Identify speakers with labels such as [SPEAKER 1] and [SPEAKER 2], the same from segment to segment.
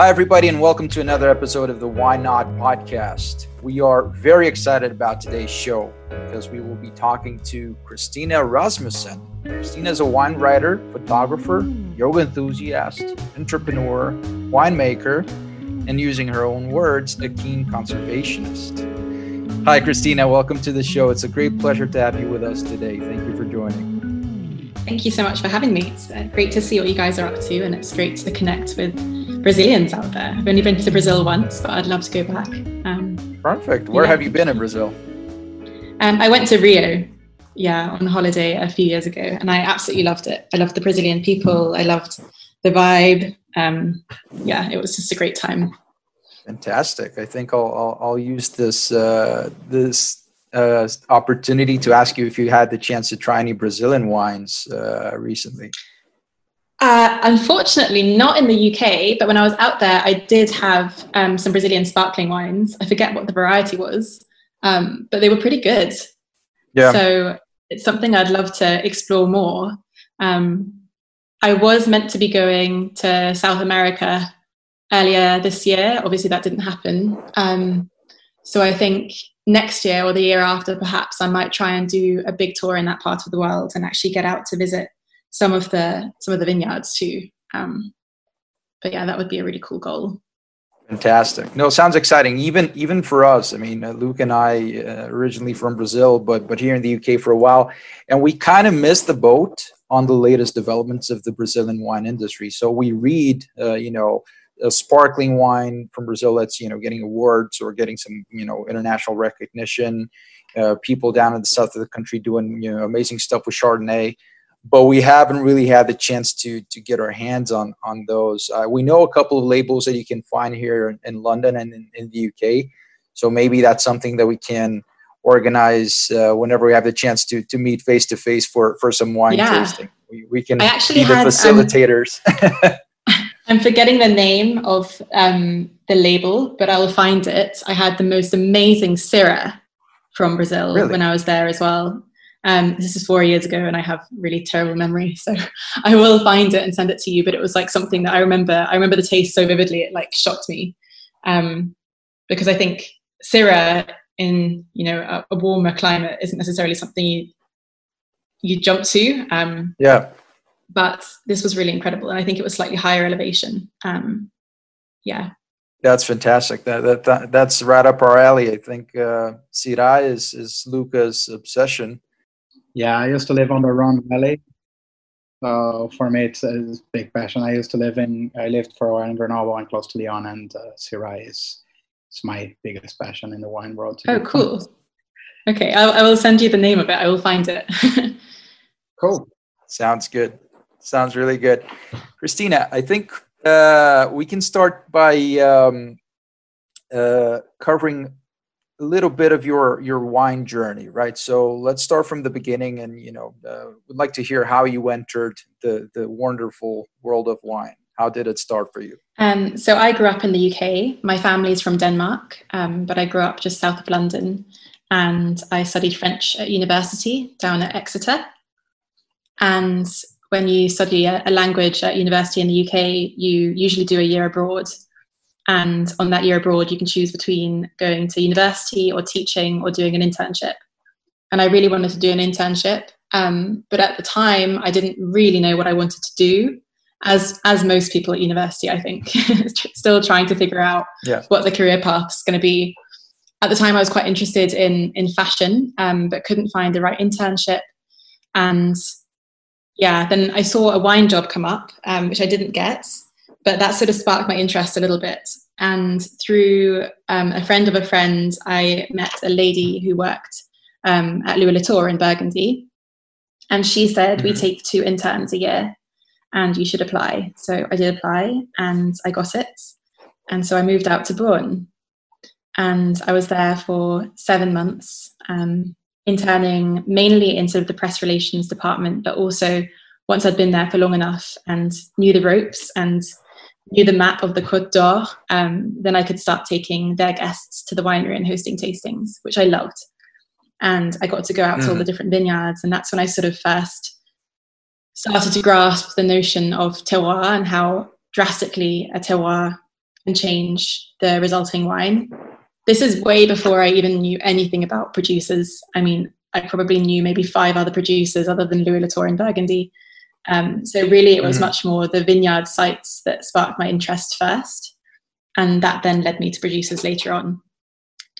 [SPEAKER 1] Hi, everybody, and welcome to another episode of the Why Not podcast. We are very excited about today's show because we will be talking to Christina Rasmussen. Christina is a wine writer, photographer, yoga enthusiast, entrepreneur, winemaker, and using her own words, a keen conservationist. Hi, Christina. Welcome to the show. It's a great pleasure to have you with us today. Thank you for joining.
[SPEAKER 2] Thank you so much for having me. It's uh, great to see what you guys are up to, and it's great to connect with Brazilians out there. I've only been to Brazil once, but I'd love to go back.
[SPEAKER 1] Um, Perfect. Where yeah. have you been in Brazil?
[SPEAKER 2] Um, I went to Rio, yeah, on holiday a few years ago, and I absolutely loved it. I loved the Brazilian people. I loved the vibe. Um, yeah, it was just a great time.
[SPEAKER 1] Fantastic. I think I'll I'll, I'll use this uh, this uh, opportunity to ask you if you had the chance to try any Brazilian wines uh, recently.
[SPEAKER 2] Uh, unfortunately, not in the UK, but when I was out there, I did have um, some Brazilian sparkling wines. I forget what the variety was, um, but they were pretty good. Yeah. So it's something I'd love to explore more. Um, I was meant to be going to South America earlier this year. Obviously, that didn't happen. Um, so I think next year or the year after, perhaps I might try and do a big tour in that part of the world and actually get out to visit some of the some of the vineyards too. Um, but yeah, that would be a really cool goal.
[SPEAKER 1] Fantastic. No, sounds exciting. Even even for us. I mean, uh, Luke and I uh, originally from Brazil, but but here in the UK for a while, and we kind of missed the boat on the latest developments of the Brazilian wine industry. So we read, uh, you know, a sparkling wine from Brazil that's you know getting awards or getting some you know international recognition. Uh, people down in the south of the country doing you know amazing stuff with Chardonnay but we haven't really had the chance to to get our hands on on those. Uh, we know a couple of labels that you can find here in, London and in, in, the UK, so maybe that's something that we can organize uh, whenever we have the chance to to meet face to face for for some wine yeah. tasting. We, we can I actually be the had, um, facilitators.
[SPEAKER 2] Um, I'm forgetting the name of um, the label, but I'll find it. I had the most amazing Syrah from Brazil really? when I was there as well. Um, this is four years ago, and I have really terrible memory, so I will find it and send it to you. But it was like something that I remember. I remember the taste so vividly; it like shocked me, um, because I think Syrah in you know a, a, warmer climate isn't necessarily something you you jump to. Um,
[SPEAKER 1] yeah.
[SPEAKER 2] But this was really incredible, and I think it was slightly higher elevation. Um, yeah.
[SPEAKER 1] That's fantastic. That, that, that that's right up our alley. I think uh, Syrah is is Luca's obsession
[SPEAKER 3] yeah, I used to live on the Rhone Valley. So for me, it's a big passion. I used to live in, I lived for a while in Grenoble and close to Lyon, and uh, Syrah is, is my biggest passion in the wine world.
[SPEAKER 2] Oh, cool. Okay, I'll, I will send you the name of it. I will find it.
[SPEAKER 1] cool. Sounds good. Sounds really good. Christina, I think uh, we can start by um, uh, covering a little bit of your your wine journey, right? So let's start from the beginning, and you know, uh, would like to hear how you entered the the wonderful world of wine. How did it start for you?
[SPEAKER 2] Um, so I grew up in the UK. My family's from Denmark, um, but I grew up just south of London, and I studied French at university down at Exeter. And when you study a, a language at university in the UK, you usually do a year abroad and on that year abroad, you can choose between going to university or teaching or doing an internship. And I really wanted to do an internship. Um, but at the time, I didn't really know what I wanted to do. As, as most people at university, I think, still trying to figure out yeah. what the career path is going to be. At the time, I was quite interested in in fashion, um, but couldn't find the right internship. And yeah, then I saw a wine job come up, um, which I didn't get but that sort of sparked my interest a little bit. And through um, a friend of a friend, I met a lady who worked um, at Louis Latour in Burgundy. And she said, mm-hmm. We take two interns a year and you should apply. So I did apply and I got it. And so I moved out to Beaune. And I was there for seven months, um, interning mainly in sort of the press relations department, but also once I'd been there for long enough and knew the ropes and knew the map of the Côte d'Or, um, then I could start taking their guests to the winery and hosting tastings, which I loved. And I got to go out mm. to all the mm. different vineyards, and that's when I sort of first started to grasp the notion of terroir and how drastically a terroir can change the resulting wine. This is way before I even knew anything about producers. I mean, I probably knew maybe five other producers other than Louis Latour in Burgundy. Um, so really, it was mm-hmm. much more the vineyard sites that sparked my interest first, and that then led me to producers later on.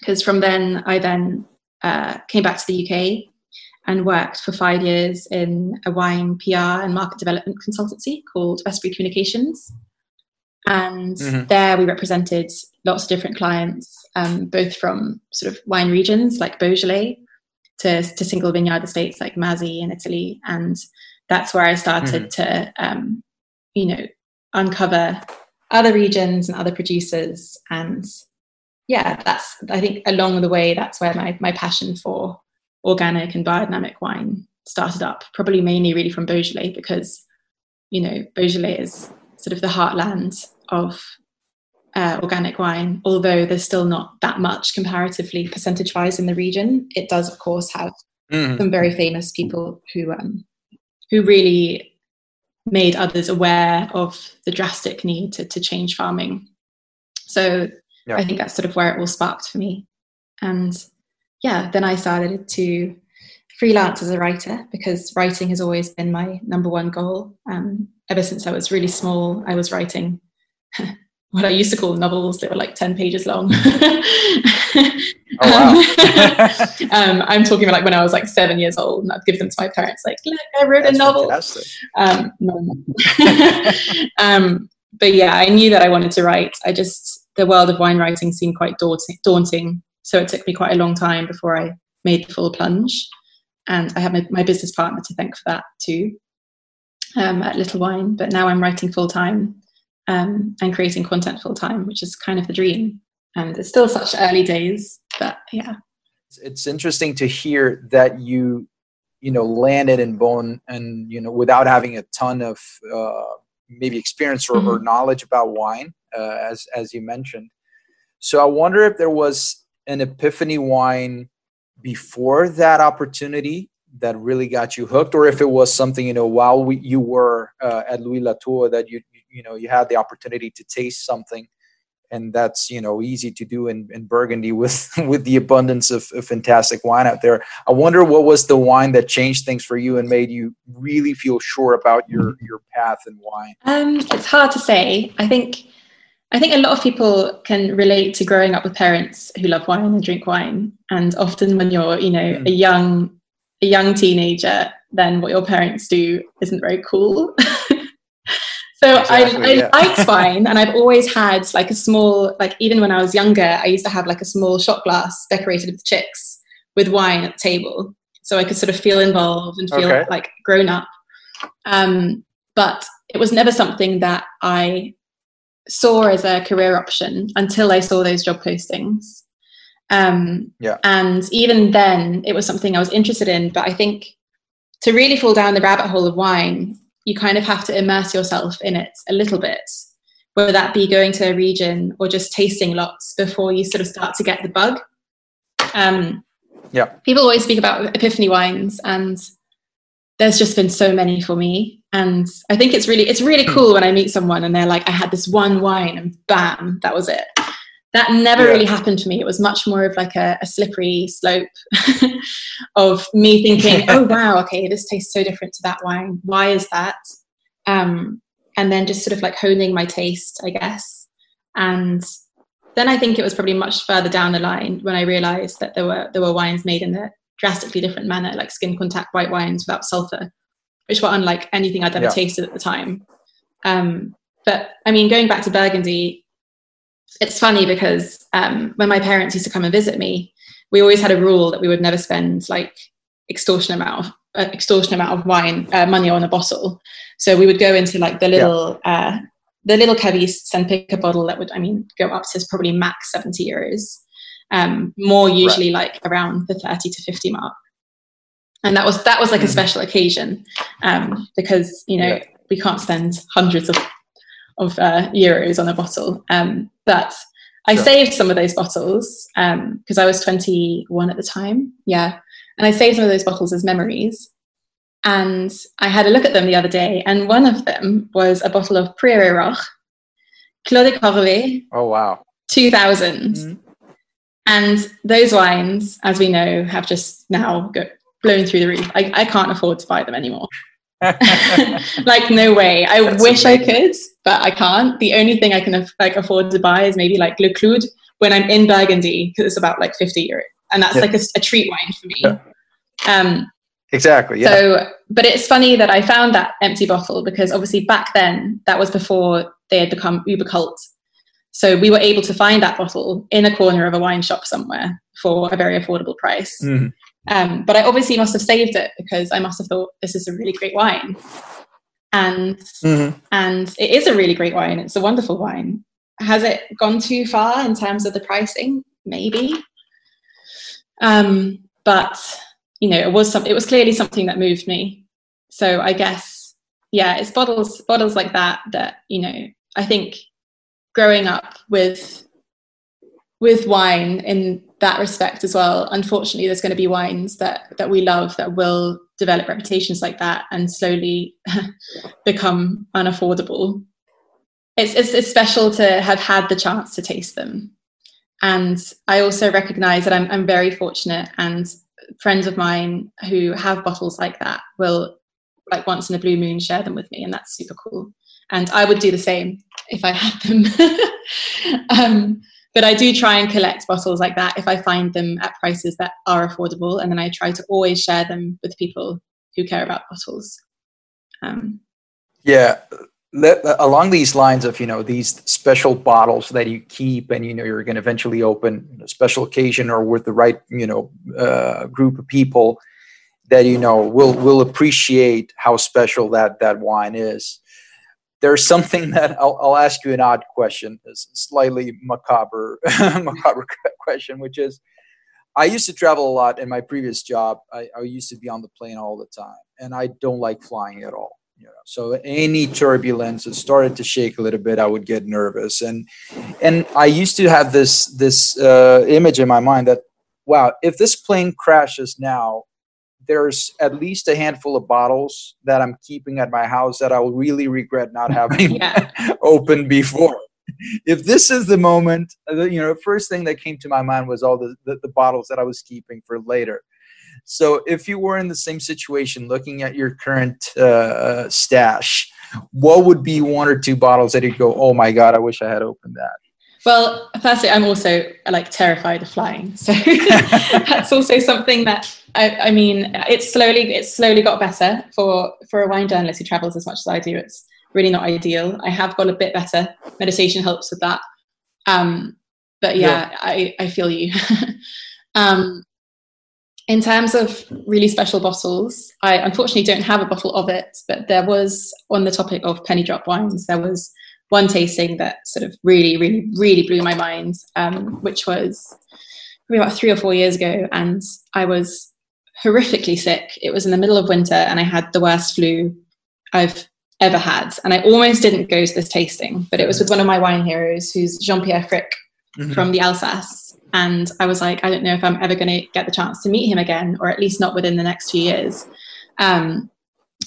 [SPEAKER 2] Because from then, I then uh, came back to the UK and worked for five years in a wine PR and market development consultancy called Westbury Communications. And mm-hmm. there we represented lots of different clients, um, both from sort of wine regions like Beaujolais to, to single vineyard estates like Masi in Italy. And that's where I started mm-hmm. to, um, you know, uncover other regions and other producers. And yeah, that's, I think along the way, that's where my, my passion for organic and biodynamic wine started up, probably mainly really from Beaujolais because, you know, Beaujolais is sort of the heartland of uh, organic wine, although there's still not that much comparatively percentage wise in the region. It does, of course, have mm. some very famous people who um, who really made others aware of the drastic need to, to change farming. So yeah. I think that's sort of where it all sparked for me. And yeah, then I started to freelance as a writer because writing has always been my number one goal. Um, ever since I was really small, I was writing what I used to call novels that were like 10 pages long. oh, wow. um, I'm talking about like when I was like seven years old and I'd give them to my parents, like, look, I wrote That's a novel. Um, no, um, but yeah, I knew that I wanted to write. I just, the world of wine writing seemed quite daunting so it took me quite a long time before I made the full plunge. And I have my, my business partner to thank for that too um, at Little Wine. But now I'm writing full time um, and creating content full time, which is kind of the dream. And it's still such early days, but yeah.
[SPEAKER 1] It's interesting to hear that you, you know, landed in Beaune and, you know, without having a ton of uh, maybe experience or, mm-hmm. or knowledge about wine, uh, as, as you mentioned. So I wonder if there was an epiphany wine before that opportunity that really got you hooked or if it was something you know while we, you were uh, at louis latour that you you know you had the opportunity to taste something and that's you know easy to do in, in burgundy with with the abundance of, of fantastic wine out there i wonder what was the wine that changed things for you and made you really feel sure about your your path in wine
[SPEAKER 2] um, it's hard to say i think I think a lot of people can relate to growing up with parents who love wine and drink wine. And often when you're, you know, mm. a young a young teenager, then what your parents do isn't very cool. so exactly, I, I yeah. liked wine and I've always had like a small, like even when I was younger, I used to have like a small shot glass decorated with chicks with wine at the table. So I could sort of feel involved and feel okay. like grown up. Um, but it was never something that I saw as a career option until I saw those job postings. Um, yeah. And even then, it was something I was interested in. But I think to really fall down the rabbit hole of wine, you kind of have to immerse yourself in it a little bit, whether that be going to a region or just tasting lots before you sort of start to get the bug. Um, yeah. People always speak about epiphany wines, and there's just been so many for me and i think it's really it's really hmm. cool when i meet someone and they're like i had this one wine and bam that was it that never yeah. really happened to me it was much more of like a, a slippery slope of me thinking oh wow okay this tastes so different to that wine why is that um, and then just sort of like honing my taste i guess and then i think it was probably much further down the line when i realized that there were there were wines made in a drastically different manner like skin contact white wines without sulfur which were unlike anything I'd ever yeah. tasted at the time. Um, but I mean, going back to Burgundy, it's funny because um, when my parents used to come and visit me, we always had a rule that we would never spend like extortionate amount of uh, extortionate amount of wine uh, money on a bottle. So we would go into like the little yeah. uh, the little cavistes and pick a bottle that would I mean go up to probably max seventy euros. Um, more usually right. like around the thirty to fifty mark and that was that was like a mm. special occasion um, because you know yeah. we can't spend hundreds of of uh, euros on a bottle. Um, but I sure. saved some of those bottles because um, I was 21 at the time. Yeah, and I saved some of those bottles as memories. And I had a look at them the other day, and one of them was a bottle of Prieuré Roch Claude Corvet.
[SPEAKER 1] Oh wow.
[SPEAKER 2] 2000. Mm-hmm. And those wines, as we know, have just now go, blown through the roof. I, I can't afford to buy them anymore. like no way. I That's wish amazing. I could, but I can't. The only thing I can like afford to buy is maybe like Le Clou when I'm in Burgundy because it's about like 50 euros, and that's yeah. like a, a, treat wine for me. Yeah. Um,
[SPEAKER 1] exactly. Yeah.
[SPEAKER 2] So, but it's funny that I found that empty bottle because obviously back then that was before they had become uber cult. So we were able to find that bottle in a corner of a wine shop somewhere for a very affordable price. Mm-hmm. Um, but I obviously must have saved it because I must have thought this is a really great wine, and mm-hmm. and it is a really great wine. It's a wonderful wine. Has it gone too far in terms of the pricing? Maybe, um, but you know, it was some, it was clearly something that moved me. So I guess, yeah, it's bottles bottles like that that you know. I think growing up with with wine in that respect as well. Unfortunately, there's going to be wines that that we love that will develop reputations like that and slowly become unaffordable. It's, it's, it's special to have had the chance to taste them, and I also recognise that I'm I'm very fortunate, and friends of mine who have bottles like that will like once in a blue moon share them with me, and that's super cool. And I would do the same if I had them. um, but I do try and collect bottles like that if I find them at prices that are affordable, and then I try to always share them with people who care about bottles. Um,
[SPEAKER 1] yeah, along these lines of you know these special bottles that you keep and you know you're going to eventually open a special occasion or with the right you know uh, group of people that you know will will appreciate how special that that wine is there's something that I'll, I'll ask you an odd question, a slightly macabre, macabre question, which is, I used to travel a lot in my previous job. I, I, used to be on the plane all the time, and I don't like flying at all. You know, so any turbulence, it started to shake a little bit, I would get nervous, and and I used to have this this uh, image in my mind that, wow, if this plane crashes now, there's at least a handful of bottles that I'm keeping at my house that I'll really regret not having opened before. If this is the moment, uh, you know, the first thing that came to my mind was all the, the, the bottles that I was keeping for later. So if you were in the same situation looking at your current uh, stash, what would be one or two bottles that you'd go, oh my God, I wish I had opened that?
[SPEAKER 2] Well, firstly, I'm also like terrified of flying, so that's also something that I, I, mean, it's slowly it's slowly got better for for a wine journalist who travels as much as I do. It's really not ideal. I have got a bit better. Meditation helps with that. Um, but yeah, yeah. I I feel you. um, in terms of really special bottles, I unfortunately don't have a bottle of it, but there was on the topic of penny drop wines. There was one tasting that sort of really, really, really blew my mind, um, which was probably about three or four years ago. And I was horrifically sick. It was in the middle of winter, and I had the worst flu I've ever had. And I almost didn't go to this tasting, but it was with one of my wine heroes, who's Jean Pierre Frick mm-hmm. from the Alsace. And I was like, I don't know if I'm ever going to get the chance to meet him again, or at least not within the next few years. Um,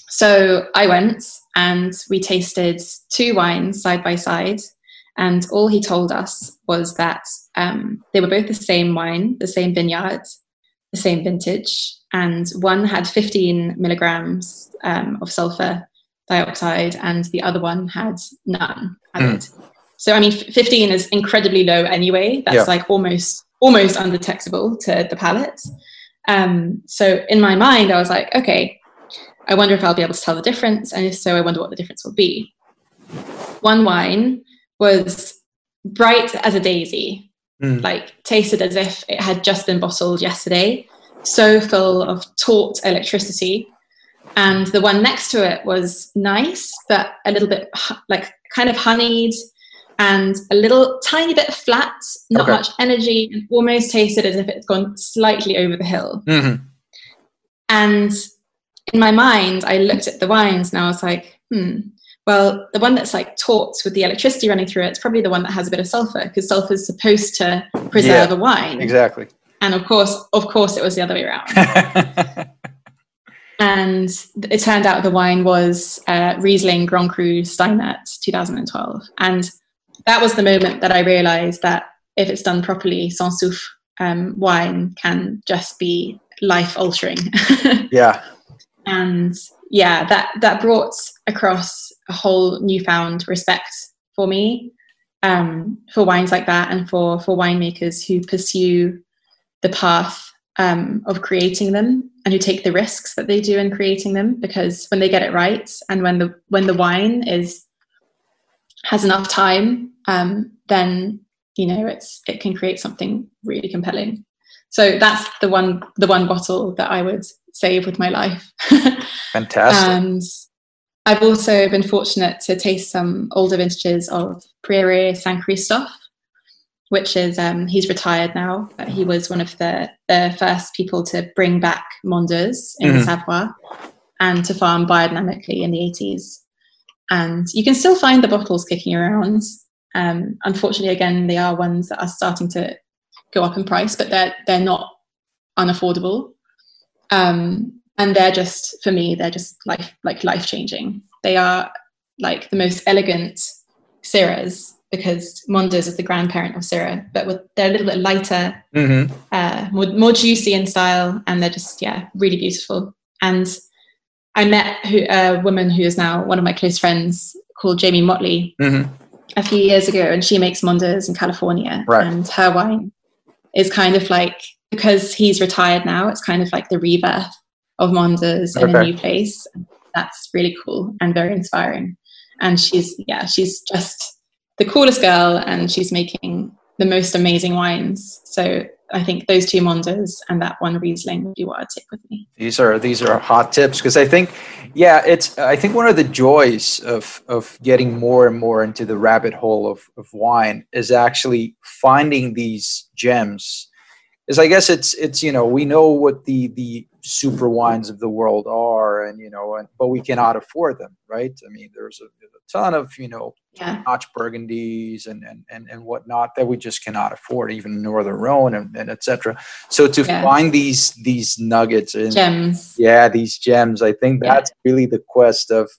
[SPEAKER 2] so I went and we tasted two wines side by side. And all he told us was that um, they were both the same wine, the same vineyard, the same vintage. And one had 15 milligrams um, of sulfur dioxide, and the other one had none added. Mm. So, I mean, 15 is incredibly low anyway. That's yeah. like almost almost undetectable to the palate. Um, so, in my mind, I was like, okay, I wonder if I'll be able to tell the difference, and if so, I wonder what the difference will be. One wine was bright as a daisy, mm. like tasted as if it had just been bottled yesterday, so full of taut electricity. And the one next to it was nice, but a little bit like kind of honeyed and a little tiny bit flat, not okay. much energy, and almost tasted as if it's gone slightly over the hill. Mm-hmm. And in my mind, I looked at the wines and I was like, hmm, well, the one that's like taut with the electricity running through it, it's probably the one that has a bit of sulfur because sulfur is supposed to preserve yeah, a wine.
[SPEAKER 1] Exactly.
[SPEAKER 2] And of course, of course, it was the other way around. and it turned out the wine was uh, Riesling Grand Cru Steinert 2012. And that was the moment that I realized that if it's done properly, sans soufre um, wine can just be life altering.
[SPEAKER 1] yeah.
[SPEAKER 2] And yeah, that, that brought across a whole newfound respect for me um, for wines like that and for, for winemakers who pursue the path um, of creating them and who take the risks that they do in creating them because when they get it right and when the when the wine is has enough time um, then you know it's it can create something really compelling. So that's the one the one bottle that i would save with my life.
[SPEAKER 1] Fantastic.
[SPEAKER 2] And i've also been fortunate to taste some older vintages of Prieuré Saint-Christophe which is um, he's retired now but he was one of the, the first people to bring back mondeuse in mm-hmm. the savoie and to farm biodynamically in the 80s and you can still find the bottles kicking around um, unfortunately, again, they are ones that are starting to go up in price, but they're they're not unaffordable. Um, and they're just for me, they're just life like life changing. They are like the most elegant Syrahs because Mondeuse is the grandparent of Syrah, but with, they're a little bit lighter, mm-hmm. uh, more, more juicy in style, and they're just yeah really beautiful. And I met who, a woman who is now one of my close friends called Jaimee Motley, mm-hmm a few years ago, and she makes Mondeuse in California,
[SPEAKER 1] right.
[SPEAKER 2] and her wine is kind of like because he's retired now. It's kind of like the rebirth of Mondeuse in a new place. That's really cool and very inspiring. And she's yeah, she's just the coolest girl, and she's making the most amazing wines. So I think those two Mondeuse and that one Riesling would be what I'd take with me.
[SPEAKER 1] These are these are hot tips because I think, yeah, it's I think one of the joys of of getting more and more into the rabbit hole of of wine is actually finding these gems. Is I guess it's it's you know we know what the the super wines of the world are and you know and but we cannot afford them right i mean there's a, a ton of you know
[SPEAKER 2] yeah.
[SPEAKER 1] notch burgundies and, and and and whatnot that we just cannot afford even northern rhone and, and etc so to yeah. find these these nuggets and
[SPEAKER 2] gems
[SPEAKER 1] yeah these gems i think that's yeah. really the quest of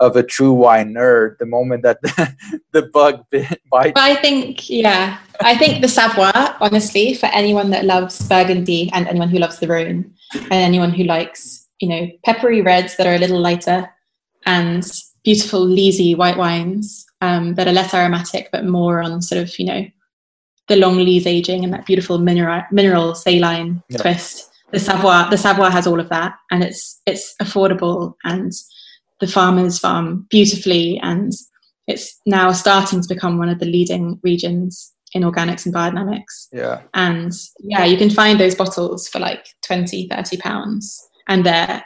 [SPEAKER 1] of a true wine nerd the moment that the, bug bit bites.
[SPEAKER 2] I think, yeah, I think the Savoie, honestly, for anyone that loves Burgundy and anyone who loves the Rhone and anyone who likes, you know, peppery reds that are a little lighter and beautiful leesy white wines um, that are less aromatic but more on sort of, you know, the long lees aging and that beautiful mineral, mineral saline yeah. twist. The Savoie, the Savoie has all of that, and it's it's affordable and the farmers farm beautifully and it's now starting to become one of the leading regions in organics and biodynamics.
[SPEAKER 1] Yeah.
[SPEAKER 2] And yeah, you can find those bottles for like 20, 30 pounds and they're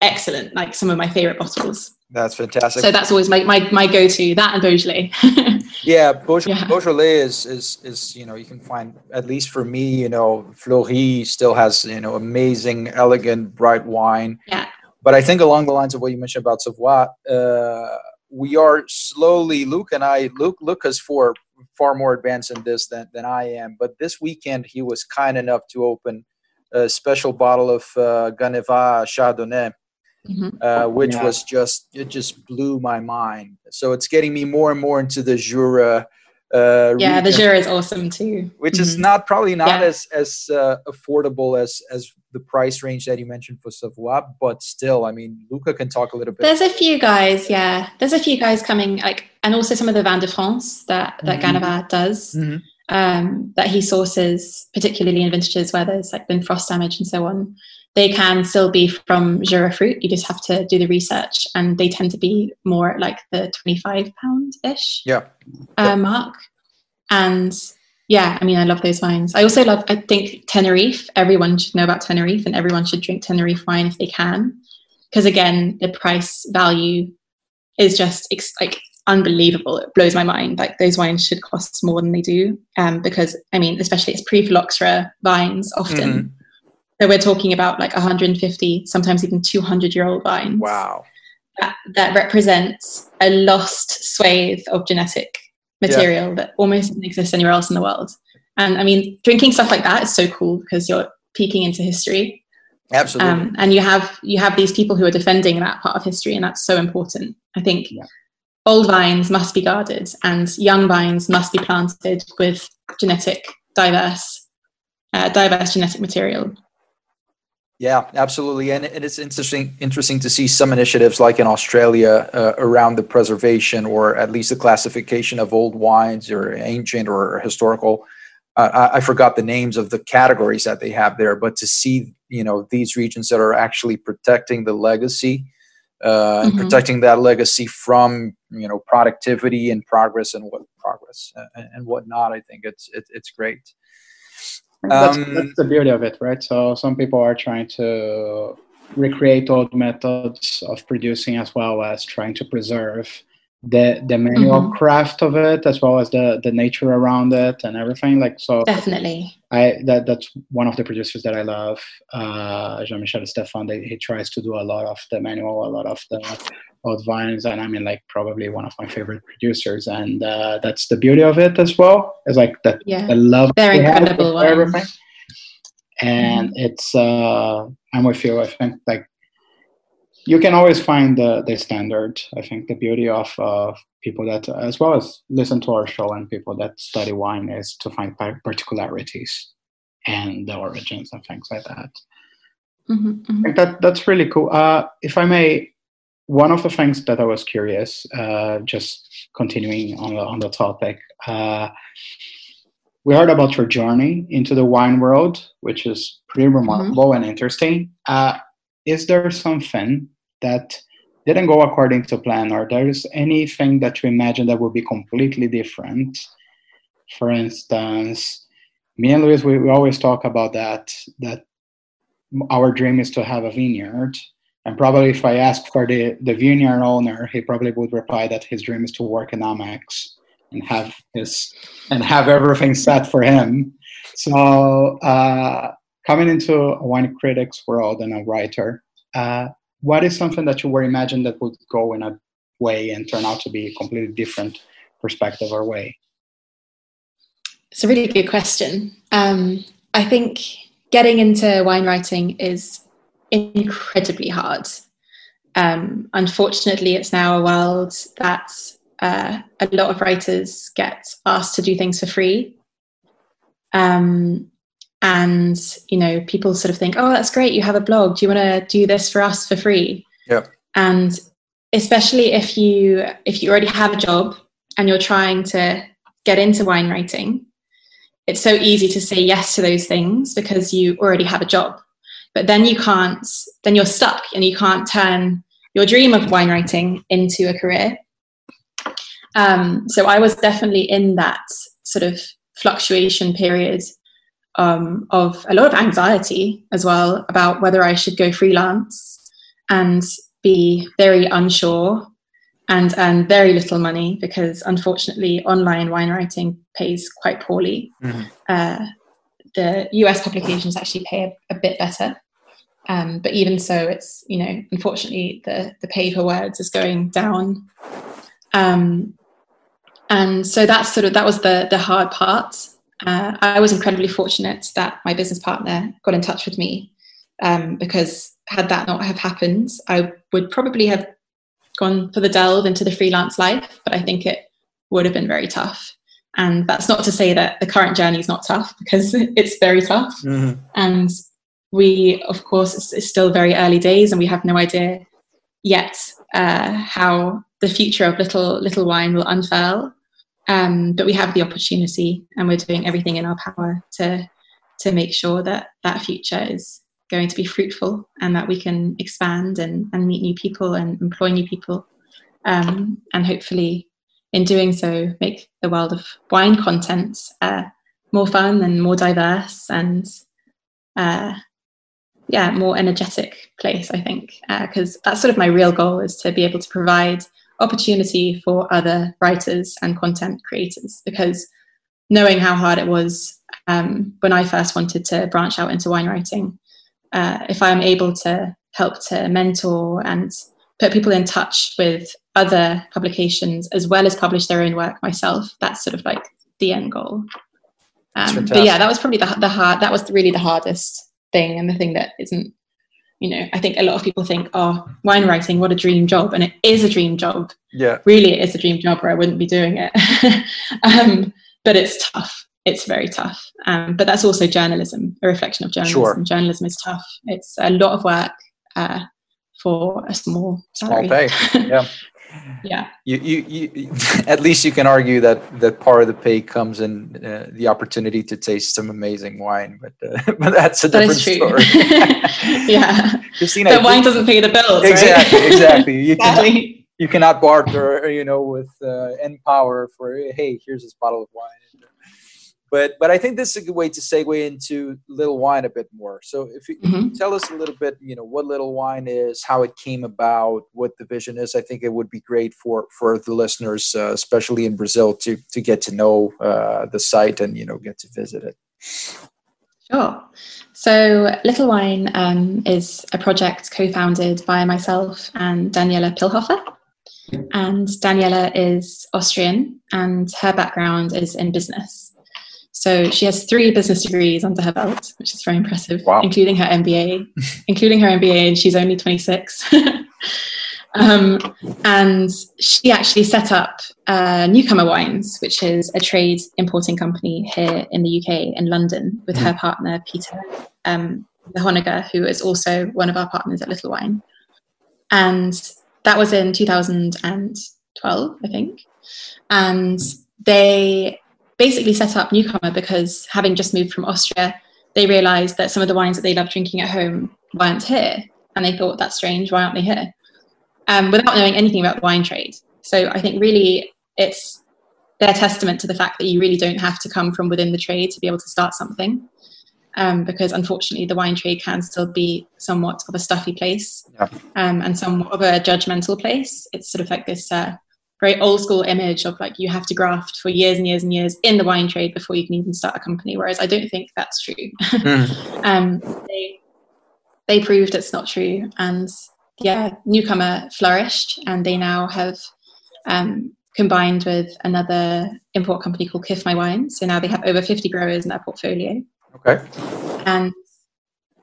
[SPEAKER 2] excellent, like some of my favorite bottles.
[SPEAKER 1] That's fantastic.
[SPEAKER 2] So that's always my, my, my go-to, that and Beaujolais.
[SPEAKER 1] yeah, Beaujolais, yeah. Beaujolais is, is, is, you know, you can find, at least for me, you know, Fleurie still has, you know, amazing, elegant, bright wine.
[SPEAKER 2] Yeah.
[SPEAKER 1] But I think along the lines of what you mentioned about Savoie, uh, we are slowly, Luke and I, Luke, Luke is for far more advanced in this than, than I am. But this weekend, he was kind enough to open a special bottle of uh, Ganevat Chardonnay. Mm-hmm. Uh, which yeah. was just it just blew my mind. So it's getting me more and more into the Jura
[SPEAKER 2] uh, yeah, region, the Jura is awesome too.
[SPEAKER 1] Which mm-hmm. is not probably not yeah. as as uh, affordable as as the price range that you mentioned for Savoie, but still, I mean, Luca can talk a little bit.
[SPEAKER 2] There's a few guys, yeah. There's a few guys coming, like, and also some of the Vin de France that that mm-hmm. Ganevat does. Mm-hmm. Um, that he sources, particularly in vintages where there's like been frost damage and so on they can still be from Jura fruit. You just have to do the research, and they tend to be more like the twenty-five pound ish
[SPEAKER 1] yeah.
[SPEAKER 2] uh, mark. And yeah, I mean, I love those wines. I also love. I think Tenerife. Everyone should know about Tenerife, and everyone should drink Tenerife wine if they can, because again, the price value is just ex- like unbelievable. It blows my mind. Like those wines should cost more than they do, um, because I mean, especially it's pre-phylloxera vines often. Mm-hmm so we're talking about like 150, sometimes even 200 year old vines.
[SPEAKER 1] Wow.
[SPEAKER 2] That, that represents a lost swathe of genetic material yeah. that almost doesn't exist anywhere else in the world. And I mean, drinking stuff like that is so cool because you're peeking into history.
[SPEAKER 1] Absolutely. Um,
[SPEAKER 2] and you have you have these people who are defending that part of history, and that's so important. I think yeah. old vines must be guarded and young vines must be planted with genetic diverse uh, diverse genetic material
[SPEAKER 1] yeah, absolutely, and, and it's interesting interesting to see some initiatives like in Australia uh, around the preservation or at least the classification of old wines or ancient or historical. Uh, I, I, forgot the names of the categories that they have there, but to see you know these regions that are actually protecting the legacy uh, and mm-hmm. protecting that legacy from you know productivity and progress and what progress and, and whatnot, I think it's it, it's great.
[SPEAKER 3] That's, um, that's the beauty of it, right? So some people are trying to recreate old methods of producing as well as trying to preserve the the manual mm-hmm. craft of it as well as the the nature around it and everything like so
[SPEAKER 2] definitely.
[SPEAKER 3] I that that's one of the producers that i love uh jean-michel Stephan they, he tries to do a lot of the manual a lot of the old vines and i mean like probably one of my favorite producers and uh that's the beauty of it as well. It's like that
[SPEAKER 2] yeah.
[SPEAKER 3] the love
[SPEAKER 2] they're incredible everything.
[SPEAKER 3] and mm-hmm. it's uh i'm with you. I think like you can always find the, the standard. I think the beauty of uh, people that, as well as listen to our show and people that study wine, is to find particularities and the origins and things like that.
[SPEAKER 2] Mm-hmm, mm-hmm.
[SPEAKER 3] I think that that's really cool. Uh, if I may, one of the things that I was curious, uh, just continuing on the on the topic, uh, we heard about your journey into the wine world, which is pretty mm-hmm. remarkable mm-hmm. and interesting. Uh, is there something that didn't go according to plan or there's anything that you imagine that would be completely different? For instance me and luis we, we always talk about that that our dream is to have a vineyard. And probably if i ask for the, the vineyard owner he probably would reply that his dream is to work in amex and have his and have everything set for him. So uh, coming into a wine critic's world and a writer uh, what is something that you were imagined that would go in a way and turn out to be a completely different perspective or way?
[SPEAKER 2] It's a really good question. Um, I think getting into wine writing is incredibly hard. Um, unfortunately, it's now a world that uh, a lot of writers get asked to do things for free. Um, and you know people sort of think oh that's great you have a blog. Do you want to do this for us for free?
[SPEAKER 1] Yeah.
[SPEAKER 2] And especially if you if you already have a job and you're trying to get into wine writing it's so easy to say yes to those things because you already have a job. But then you can't then you're stuck and you can't turn your dream of wine writing into a career. Um, so i was definitely in that sort of fluctuation period um, of a lot of anxiety as well about whether I should go freelance and be very unsure and earn very little money because unfortunately online wine writing pays quite poorly. Mm-hmm. Uh, the US publications actually pay a, a bit better. Um, but even so, it's you know unfortunately the the pay for words is going down, um, and so that's sort of that was the the hard part uh, I was incredibly fortunate that my business partner got in touch with me um, because had that not have happened, I would probably have gone for the delve into the freelance life, but I think it would have been very tough. And that's not to say that the current journey is not tough because it's very tough. Mm-hmm. And we, of course, it's, it's, still very early days and we have no idea yet uh, how the future of Little Little Wine will unfurl. Um, but we have the opportunity, and we're doing everything in our power to to make sure that that future is going to be fruitful and that we can expand and, and meet new people and employ new people, um, and hopefully, in doing so, make the world of wine content uh, more fun and more diverse and uh, yeah, more energetic place. I think because uh, that's sort of my real goal is to be able to provide opportunity for other writers and content creators because knowing how hard it was um, when I first wanted to branch out into wine writing, uh, if I'm able to help to mentor and put people in touch with other publications as well as publish their own work myself, that's sort of like the end goal. Um, but yeah, that was probably the, the hard, that was really the hardest thing and the thing that isn't, you know, I think a lot of people think, oh, wine writing, what a dream job. And it is a dream job.
[SPEAKER 1] Yeah.
[SPEAKER 2] Really, it is a dream job or I wouldn't be doing it. um, but it's tough. It's very tough. Um, but that's also journalism, a reflection of journalism.
[SPEAKER 1] Sure.
[SPEAKER 2] Journalism is tough. It's a lot of work uh, for a small
[SPEAKER 1] Small
[SPEAKER 2] salary.
[SPEAKER 1] pay. Yeah.
[SPEAKER 2] Yeah.
[SPEAKER 1] you, you, you at least you can argue that that part of the pay comes in uh, the opportunity to taste some amazing wine but uh, but that's a
[SPEAKER 2] That
[SPEAKER 1] different story
[SPEAKER 2] yeah.
[SPEAKER 1] Christina I
[SPEAKER 2] wine doesn't pay the bills.
[SPEAKER 1] exactly
[SPEAKER 2] right?
[SPEAKER 1] exactly you cannot,
[SPEAKER 2] exactly.
[SPEAKER 1] you cannot barter you know with uh, npower for hey here's this bottle of wine but but i think this is a good way to segue into little wine a bit more so if you
[SPEAKER 2] Mhm.
[SPEAKER 1] tell us a little bit you know what little wine is how it came about what the vision is i think it would be great for for the listeners uh, especially in brazil to to get to know uh, the site and you know get to visit it
[SPEAKER 2] Sure. So, Little Wine um, is a project co founded by myself and Daniela Pillhofer. And Daniela is Austrian, and her background is in business. So, she has three business degrees under her belt, which is very impressive,
[SPEAKER 1] Wow.
[SPEAKER 2] including her MBA, including her MBA, and she's only 26. um, and she actually set up uh, Newcomer Wines, which is a trade importing company here in the UK in London, with her partner Peter um, Honegger, who is also one of our partners at Little Wine. And that was in 2012, I think. And they basically set up Newcomer because having just moved from Austria, they realized that some of the wines that they loved drinking at home weren't here. And they thought, that's strange, why aren't they here? Um, without knowing anything about the wine trade. So I think really it's their testament to the fact that you really don't have to come from within the trade to be able to start something. Um, because unfortunately, the wine trade can still be somewhat of a stuffy place
[SPEAKER 1] Yeah.
[SPEAKER 2] um, and somewhat of a judgmental place. It's sort of like this uh, very old school image of like you have to graft for years and years and years in the wine trade before you can even start a company. Whereas I don't think that's true.
[SPEAKER 1] Mm.
[SPEAKER 2] um, they they proved it's not true, and yeah, newcomer flourished, and they now have um, combined with another import company called Kiff My Wine. So now they have over 50 growers in their portfolio,
[SPEAKER 1] okay
[SPEAKER 2] and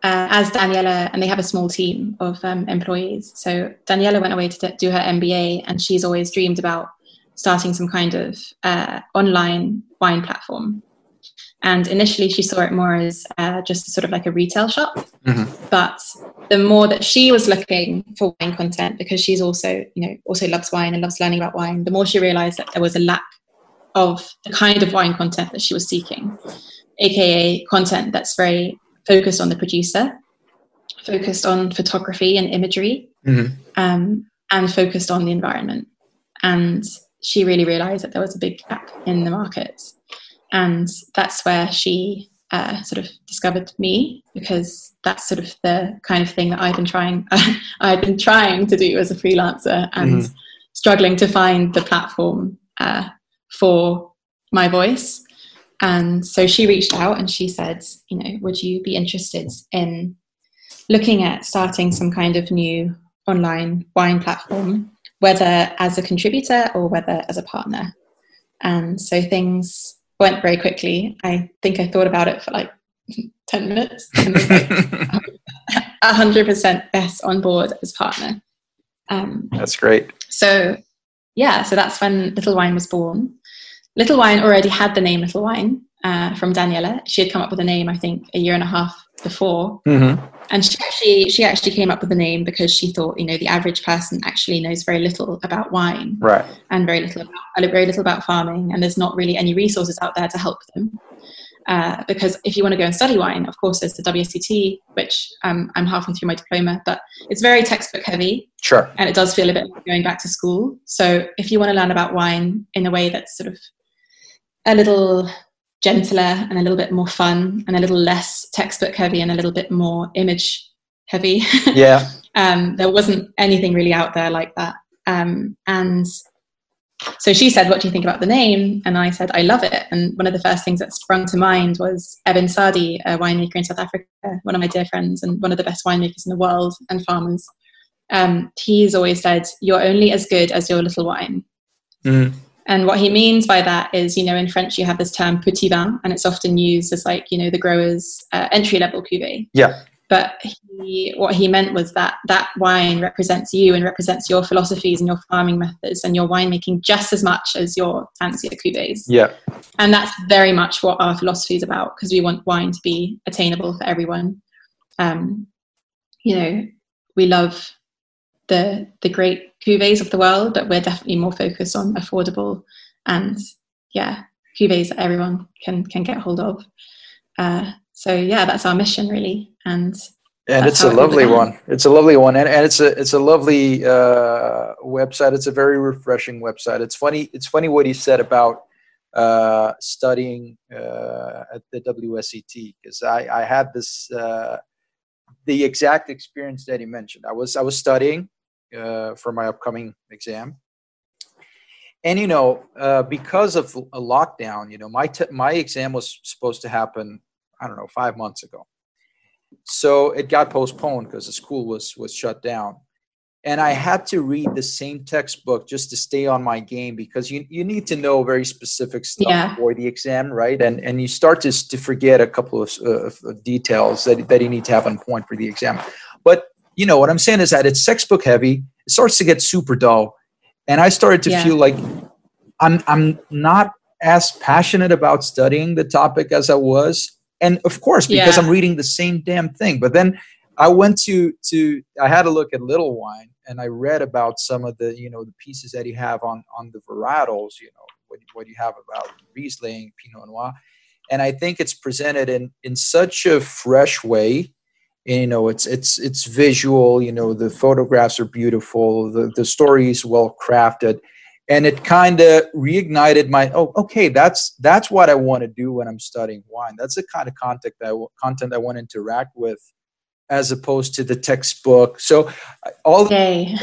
[SPEAKER 2] uh, as Daniela, and they have a small team of um, employees. So Daniela went away to do her MBA, and she's always dreamed about starting some kind of uh, online wine platform. And initially, she saw it more as uh, just sort of like a retail shop.
[SPEAKER 1] Mhm.
[SPEAKER 2] But the more that she was looking for wine content, because she's also, you know, also loves wine and loves learning about wine, the more she realized that there was a lack of the kind of wine content that she was seeking, aka content that's very focused on the producer, focused on photography and imagery,
[SPEAKER 1] Mhm.
[SPEAKER 2] um, and focused on the environment. And she really realized that there was a big gap in the market. And that's where she uh, sort of discovered me because that's sort of the kind of thing that I've been trying I've been trying to do as a freelancer and struggling to find the platform uh, for my voice. And so she reached out and she said, you know, would you be interested in looking at starting some kind of new online wine platform, whether as a contributor or whether as a partner? And so things went very quickly. I think I thought about it for like 10 minutes and was like 100% yes on board as partner. Um,
[SPEAKER 1] that's great
[SPEAKER 2] so yeah, so that's when Little Wine was born. Little Wine already had the name Little Wine uh, from Daniela. She had come up with a name, I think, a year and a half before,
[SPEAKER 1] mm-hmm.
[SPEAKER 2] and she actually she actually came up with the name because she thought, you know, the average person actually knows very little about wine
[SPEAKER 1] right
[SPEAKER 2] and very little about very little about farming, and there's not really any resources out there to help them. Uh, because if you want to go and study wine, of course, there's the WSET, which um, I'm halfway through my diploma, but it's very textbook heavy
[SPEAKER 1] sure
[SPEAKER 2] and it does feel a bit like going back to school. So if you want to learn about wine in a way that's sort of a little gentler and a little bit more fun and a little less textbook heavy and a little bit more image heavy,
[SPEAKER 1] yeah
[SPEAKER 2] um, there wasn't anything really out there like that. Um, and so she said, What do you think about the name? And I said, I love it. And one of the first things that sprung to mind was Eben Sadie, a winemaker in South Africa, one of my dear friends and one of the best winemakers in the world and farmers. Um, he's always said, You're only as good as your little wine.
[SPEAKER 1] Mhm.
[SPEAKER 2] And what he means by that is, you know, in French you have this term petit vin, and it's often used as like, you know, the grower's uh, entry level cuvee.
[SPEAKER 1] yeah
[SPEAKER 2] but he, what he meant was that that wine represents you and represents your philosophies and your farming methods and your winemaking just as much as your fancier cuvées.
[SPEAKER 1] Yeah.
[SPEAKER 2] And that's very much what our philosophy is about because we want wine to be attainable for everyone. Um, you know, we love the the great cuvées of the world, but we're definitely more focused on affordable and yeah, cuvées that everyone can can get hold of. Uh, so yeah, that's our mission really, and
[SPEAKER 1] and it's a lovely one. It's a lovely one, and, and it's a it's a lovely uh, website. It's a very refreshing website. It's funny. It's funny what he said about uh, studying uh, at the WSET because I, I had this uh, the exact experience that he mentioned. I was I was studying uh, for my upcoming exam, and you know uh, because of a lockdown, you know my t- my exam was supposed to happen I don't know, five months ago. So it got postponed because the school was was shut down. And I had to read the same textbook just to stay on my game because you, you need to know very specific stuff
[SPEAKER 2] yeah.
[SPEAKER 1] for the exam, right? And and you start to, to forget a couple of, uh, of details that, that you need to have on point for the exam. But you know what I'm saying is that it's textbook heavy. It starts to get super dull, and I started to yeah. feel like I'm I'm not as passionate about studying the topic as I was and of course because yeah. i'm reading the same damn thing but then i went to to i had a look at little wine and i read about some of the you know the pieces that you have on on the varietals you know what, what you have about riesling pinot noir and i think it's presented in in such a fresh way you know it's it's it's visual you know the photographs are beautiful the the story is well crafted. And it kind of reignited my oh okay that's that's what i want to do when i'm studying wine. That's the kind of content that I, content i want to interact with as opposed to the textbook. So all
[SPEAKER 2] okay.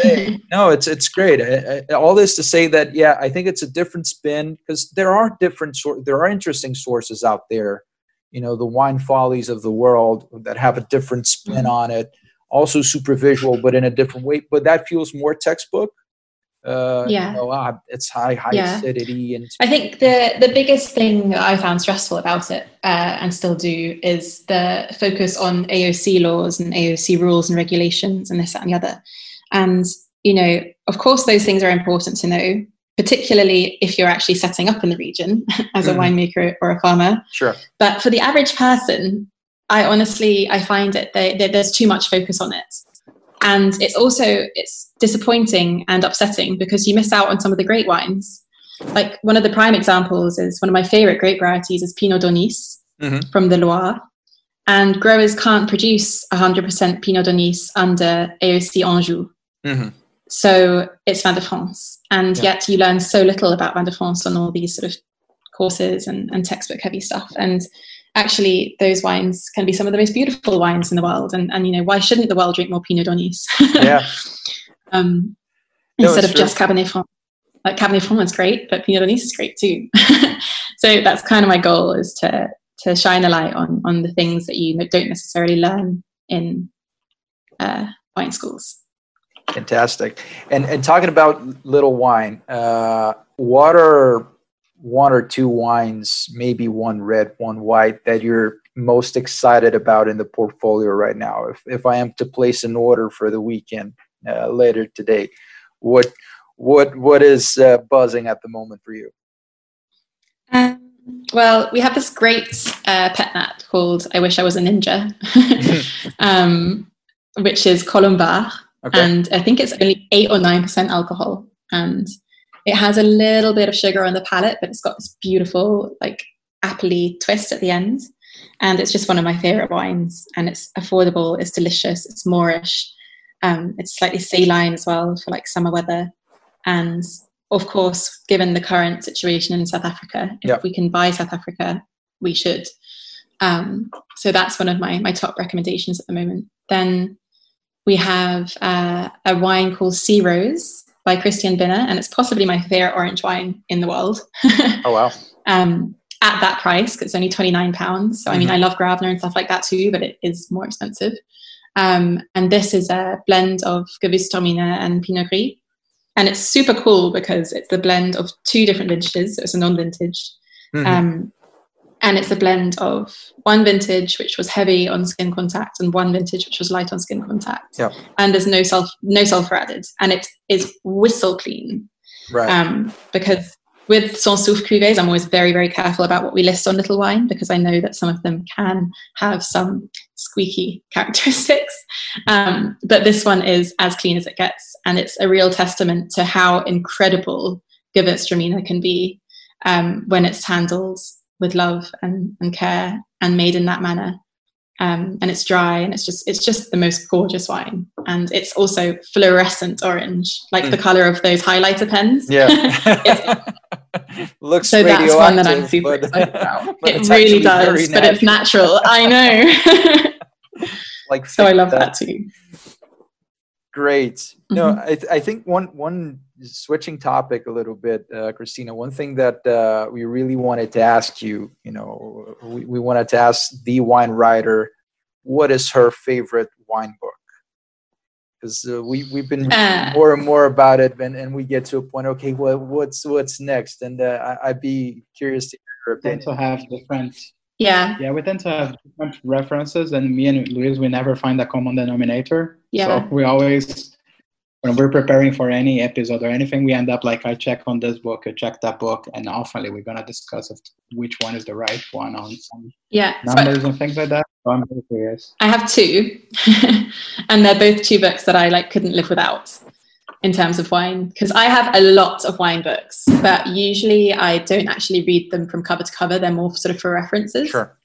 [SPEAKER 1] no it's it's great. I, I, all this to say that yeah i think it's a different spin because there are different sort there are interesting sources out there you know the wine follies of the world that have a different spin mm-hmm. on it also super visual but in a different way but that feels more textbook
[SPEAKER 2] uh, yeah.
[SPEAKER 1] You know, uh, it's high, high yeah. acidity. And
[SPEAKER 2] I think the the biggest thing I found stressful about it uh, and still do is the focus on AOC laws and AOC rules and regulations and this that, and the other. And you know, of course, those things are important to know, particularly if you're actually setting up in the region as a mm. winemaker or a farmer.
[SPEAKER 1] Sure.
[SPEAKER 2] But for the average person, I honestly I find it that there's too much focus on it and it's also it's disappointing and upsetting because you miss out on some of the great wines like one of the prime examples is one of my favorite grape varieties is pinot d'aunis mm-hmm. from the loire and growers can't produce 100% pinot d'aunis under aoc anjou mm-hmm. So it's vin de france. And yeah. yet you learn so little about vin de france on all these sort of courses and, and textbook heavy stuff. And actually those wines can be some of the most beautiful wines in the world. And, and you know why shouldn't the world drink more pinot d'aunis
[SPEAKER 1] yeah.
[SPEAKER 2] Um, no, instead of true. just cabernet franc. Like cabernet franc is great but pinot d'aunis is great too. So that's kind of my goal is to to shine a light on on the things that you don't necessarily learn in uh, wine schools
[SPEAKER 1] fantastic and and talking about little wine uh, what are one or two wines, maybe one red, one white, that you're most excited about in the portfolio right now? If, if I am to place an order for the weekend uh, later today, what what what is uh, buzzing at the moment for you?
[SPEAKER 2] Um, well, we have this great uh, pet nat called "I Wish I Was a Ninja," um, which is Colombard, okay. and I think it's only eight or nine percent alcohol, and it has a little bit of sugar on the palate, but it's got this beautiful, like, appley twist at the end. And it's just one of my favorite wines. And it's affordable, it's delicious, it's Moorish. Um, it's slightly saline as well for like summer weather. And of course, given the current situation in South Africa, if yep. we can buy South Africa, we should. Um, so that's one of my, my top recommendations at the moment. Then we have uh, a wine called Si Rose, by Christian Binner, and it's possibly my favorite orange wine in the world.
[SPEAKER 1] oh wow!
[SPEAKER 2] Um, at that price, because it's only twenty nine pounds. So mm-hmm. I mean. I love Gravner and stuff like that too, but it is more expensive. Um, and this is a blend of Gewürztraminer and Pinot Gris, and it's super cool because it's the blend of two different vintages. So it's a non vintage. Mm-hmm. Um, and it's a blend of one vintage which was heavy on skin contact and one vintage which was light on skin contact.
[SPEAKER 1] Yeah.
[SPEAKER 2] and there's no sulf no sulfur added. And it is whistle clean.
[SPEAKER 1] Right.
[SPEAKER 2] um, because with sans soufre cuvées i'm always very very careful about what we list on little wine because i know that some of them can have some squeaky characteristics. Um, but this one is as clean as it gets. And it's a real testament to how incredible gewürztraminer can be um, when it's handled with love and, and care and made in that manner. Um, and it's dry and it's just it's just the most gorgeous wine. And it's also fluorescent orange like the
[SPEAKER 1] Mm.
[SPEAKER 2] color of those highlighter pens.
[SPEAKER 1] Yeah. Looks
[SPEAKER 2] so that's one that i'm super
[SPEAKER 1] but-
[SPEAKER 2] excited about. it really does but it's natural. i know.
[SPEAKER 1] Like
[SPEAKER 2] so i love
[SPEAKER 1] that-
[SPEAKER 2] that too
[SPEAKER 1] Great. No,
[SPEAKER 2] Mhm.
[SPEAKER 1] I, th- I think one one switching topic a little bit, uh, Christina. One thing that uh, we really wanted to ask you, you know, we, we wanted to ask the wine writer, what is her favorite wine book? Because uh, we we've been reading
[SPEAKER 2] Uh.
[SPEAKER 1] more and more about it, and, and we get to a point. Okay, well, what's what's next? And uh, I, I'd be curious to hear her
[SPEAKER 3] tend
[SPEAKER 1] opinion.
[SPEAKER 3] to have different
[SPEAKER 2] yeah.
[SPEAKER 3] Yeah we tend to have different references and me and Luis, we never find a common denominator.
[SPEAKER 2] Yeah.
[SPEAKER 3] so we always when we're preparing for any episode or anything we end up like i check on this book i check that book and often we're going to discuss which one is the right one on some
[SPEAKER 2] yeah So-
[SPEAKER 3] numbers and things like that. So i'm very curious.
[SPEAKER 2] I have two, and they're both two books that I like couldn't live without in terms of wine because I have a lot of wine books, but usually I don't actually read them from cover to cover. They're more sort of for references,
[SPEAKER 1] Sure.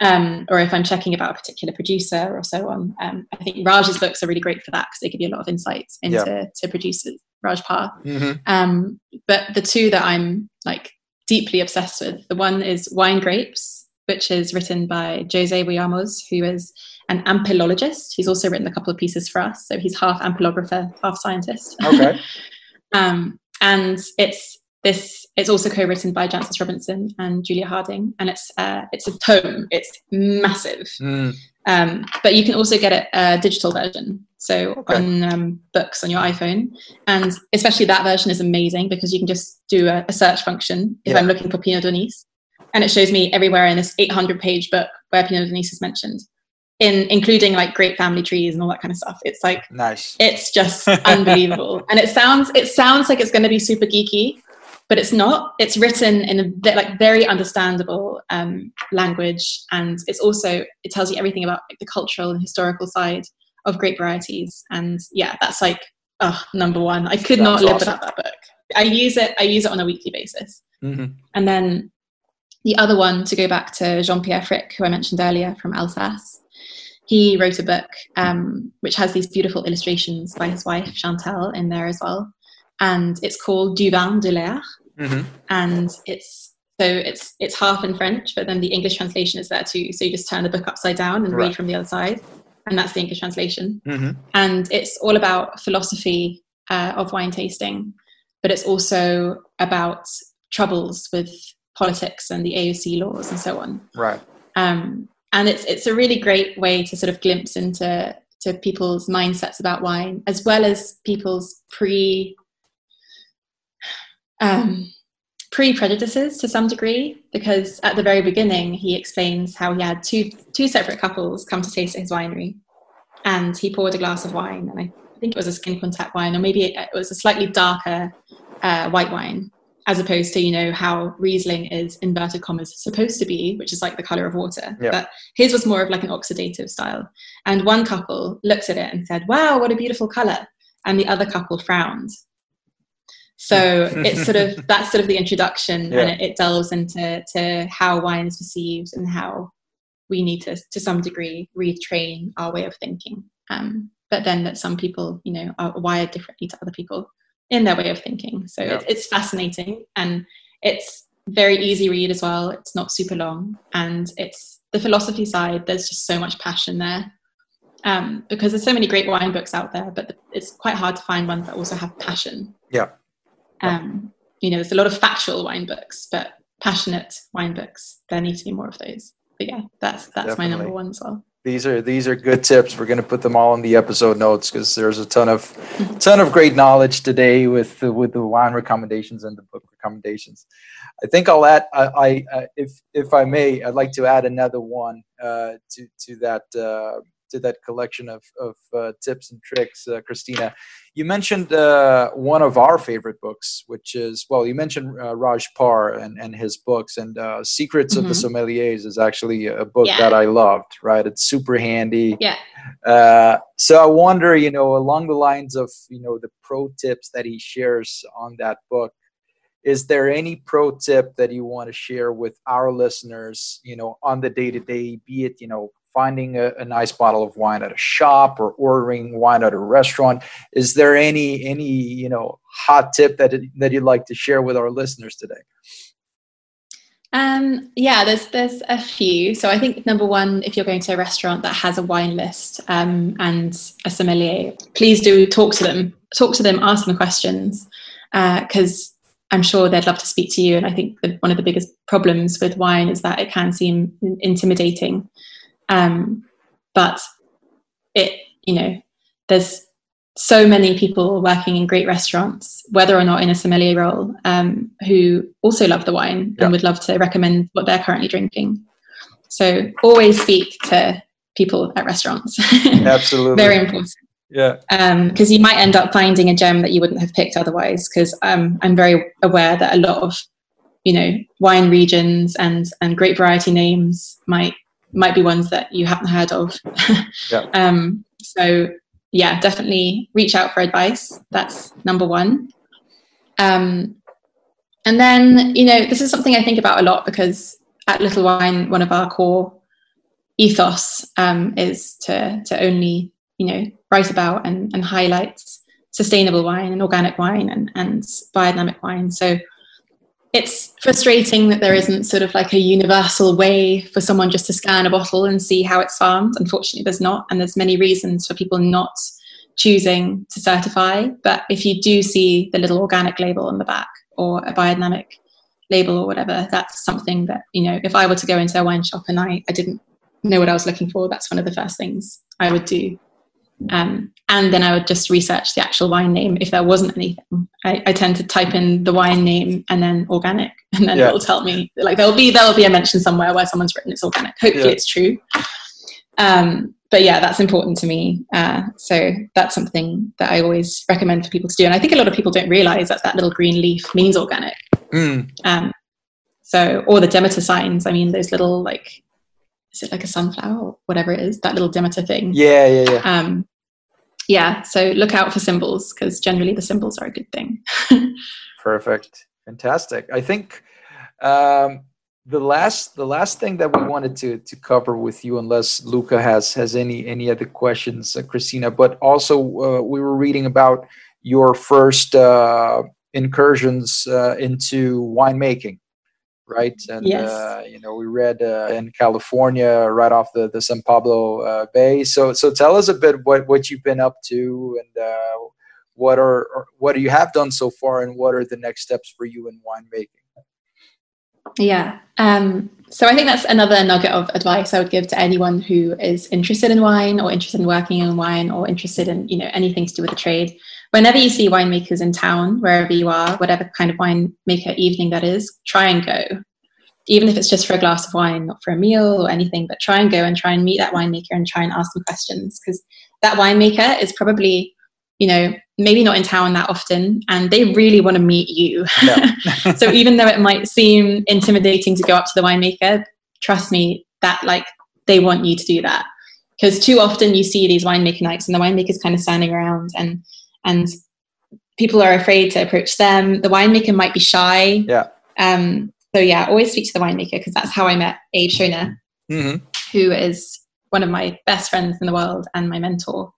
[SPEAKER 2] um, or if I'm checking about a particular producer or so on. Um, I think Raj's books are really great for that because they give you a lot of insights into to producers. Raj Parr.
[SPEAKER 1] hmm
[SPEAKER 2] Um, but the two that I'm like deeply obsessed with, the one is Wine Grapes, which is written by Jose Vouillamoz, who is an ampelologist. He's also written a couple of pieces for us. So he's half ampelographer, half scientist.
[SPEAKER 1] Okay.
[SPEAKER 2] um, and it's this. It's also co-written by Jancis Robinson and Julia Harding, and it's uh, it's a tome. It's massive.
[SPEAKER 1] Mm,
[SPEAKER 2] Um, but you can also get it a digital version, so
[SPEAKER 1] Okay.
[SPEAKER 2] on um, books on your iPhone, and especially that version is amazing because you can just do a, a search function if
[SPEAKER 1] Yeah.
[SPEAKER 2] I'm looking for Pinot d'Aunis, and it shows me everywhere in this 800-page book where Pinot d'Aunis is mentioned, in including like great family trees and all that kind of stuff. It's like
[SPEAKER 1] nice.
[SPEAKER 2] it's just unbelievable, and it sounds it sounds like it's going to be super geeky, but it's not. It's written in a like very understandable um, language, and it's also it tells you everything about like, the cultural and historical side of grape varieties. And yeah, that's like oh, number one. I could not live
[SPEAKER 1] awesome.
[SPEAKER 2] without that book. I use it. I use it on a weekly basis.
[SPEAKER 1] hmm
[SPEAKER 2] And then the other one, to go back to Jean Pierre Frick, who I mentioned earlier from Alsace, he wrote a book um, which has these beautiful illustrations by his wife Chantal in there as well. And it's called Du vin de l'air.
[SPEAKER 1] hmm
[SPEAKER 2] And it's so it's it's half in French, but then the English translation is there too. So you just turn the book upside down and
[SPEAKER 1] Right.
[SPEAKER 2] read from the other side. And that's the English translation
[SPEAKER 1] hmm
[SPEAKER 2] and it's all about philosophy uh, of wine tasting, but it's also about troubles with politics and the AOC laws and so on.
[SPEAKER 1] Right.
[SPEAKER 2] Um, and it's it's a really great way to sort of glimpse into to people's mindsets about wine, as well as people's pre um, pre prejudices to some degree. Because at the very beginning, he explains how he had two two separate couples come to taste his winery, and he poured a glass of wine, and I think it was a skin contact wine, or maybe it, it was a slightly darker uh, white wine, as opposed to you know how Riesling is inverted commas supposed to be, which is like the color of water.
[SPEAKER 1] Yeah.
[SPEAKER 2] But his was more of like an oxidative style. And one couple looked at it and said, "Wow, what a beautiful color," and the other couple frowned. So it's sort of that's sort of the introduction,
[SPEAKER 1] Yeah.
[SPEAKER 2] and it, it delves into to how wine is perceived and how we need to, to some degree, retrain our way of thinking. Um, but then that some people, you know, are wired differently to other people in their way of thinking. So
[SPEAKER 1] Yeah.
[SPEAKER 2] it's, it's fascinating and it's very easy read as well. It's not super long, and it's the philosophy side. There's just so much passion there. Um, because there's so many great wine books out there, but it's quite hard to find ones that also have passion.
[SPEAKER 1] Yeah.
[SPEAKER 2] Um, you know, there's a lot of factual wine books, but passionate wine books, there need to be more of those. But yeah, that's that's my number one as well.
[SPEAKER 1] These are these are good tips. We're going to put them all in the episode notes because there's a ton of ton of great knowledge today with the, with the wine recommendations and the book recommendations. I think I'll add. I, I uh, if if I may, I'd like to add another one uh, to to that uh, to that collection of of uh, tips and tricks, uh, Christina. You mentioned uh, one of our favorite books, which is well, you mentioned Raj Parr and and his books, and Secrets mm-hmm. of the mm-hmm. Sommeliers is actually a book yeah. that I loved. Right, it's super handy.
[SPEAKER 2] Yeah.
[SPEAKER 1] so I wonder, you know, along the lines of you know the pro tips that he shares on that book is there any pro tip that you want to share with our listeners you know on the day to day be it you know finding a, a, nice bottle of wine at a shop or ordering wine at a restaurant is there any any you know hot tip that that you'd like to share with our listeners today
[SPEAKER 2] um, yeah, there's there's a few. So I think number one, if you're going to a restaurant that has a wine list um, and a sommelier, please do talk to them. Talk to them, ask them questions, because uh, I'm sure they'd love to speak to you. And I think one of the biggest problems with wine is that it can seem intimidating. Um, but it, you know, there's so many people working in great restaurants, whether or not in a sommelier role, um, who also love the wine yeah. and would love to recommend what they're currently drinking. So always speak to people at restaurants.
[SPEAKER 1] Absolutely.
[SPEAKER 2] Very important
[SPEAKER 1] yeah
[SPEAKER 2] because um, you might end up finding a gem that you wouldn't have picked otherwise because um, i'm very aware that a lot of you know wine regions and and great variety names might might be ones that you haven't heard of yeah. um, so yeah definitely reach out for advice that's number one um, and then you know this is something i think about a lot because at little wine one of our core ethos um, is to to only you know write about and, and highlight sustainable wine and organic wine and, and biodynamic wine. So it's frustrating that there isn't sort of like a universal way for someone just to scan a bottle and see how it's farmed. Unfortunately, there's not, and there's many reasons for people not choosing to certify. But if you do see the little organic label on the back or a biodynamic label or whatever, that's something that, you know, if I were to go into a wine shop and I, I didn't know what I was looking for, that's one of the first things I would do um, and then I would just research the actual wine name if there wasn't anything. I, I tend to type in the wine name and then organic, and then yeah. it'll tell me like there'll be there'll be a mention somewhere where someone's written it's organic. Hopefully, yeah. it's true. Um, but yeah, that's important to me. Uh, so that's something that I always recommend for people to do. And I think a lot of people don't realize that that little green leaf means organic.
[SPEAKER 1] Mm.
[SPEAKER 2] Um, so, or the Demeter signs. I mean, those little like is it like a sunflower or whatever it is that little Demeter thing
[SPEAKER 1] yeah yeah yeah
[SPEAKER 2] um yeah so look out for symbols because generally the symbols are a good thing.
[SPEAKER 1] Perfect. Fantastic. I think um the last the last thing that we wanted to to cover with you unless luca has has any any other questions uh, christina but also uh, we were reading about your first uh incursions uh, into winemaking right? And
[SPEAKER 2] yes.
[SPEAKER 1] uh, you know, we read uh, in California, right off the the San Pablo uh, Bay. So so tell us a bit what what you've been up to and uh, what are what you have done so far, and what are the next steps for you in winemaking.
[SPEAKER 2] Yeah. Um, so I think that's another nugget of advice I would give to anyone who is interested in wine or interested in working in wine or interested in, you know, anything to do with the trade. Whenever you see winemakers in town, wherever you are, whatever kind of winemaker evening that is, try and go. Even if it's just for a glass of wine, not for a meal or anything, but try and go and try and meet that winemaker and try and ask them questions because that winemaker is probably you know, maybe not in town that often, and they really want to meet you. Yeah. so even though it might seem intimidating to go up to the winemaker, trust me, that like they want you to do that. Because too often you see these winemaker nights and the winemaker's kind of standing around and and people are afraid to approach them. The winemaker might be shy.
[SPEAKER 1] Yeah.
[SPEAKER 2] Um, so yeah, always speak to the winemaker because that's how I met Abe Schoner,
[SPEAKER 1] mm-hmm.
[SPEAKER 2] who is one of my best friends in the world and my mentor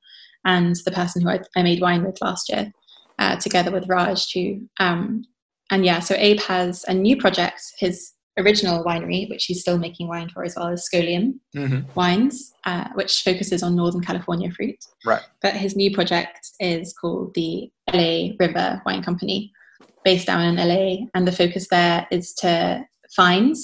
[SPEAKER 2] and the person who I, I made wine with last year, uh, together with Raj too. Um, and yeah, so Abe has a new project. His original winery, which he's still making wine for as well, as Scholium
[SPEAKER 1] mm-hmm.
[SPEAKER 2] Wines, uh, which focuses on Northern California fruit.
[SPEAKER 1] Right.
[SPEAKER 2] But his new project is called the LA River Wine Company, based down in LA, and the focus there is to find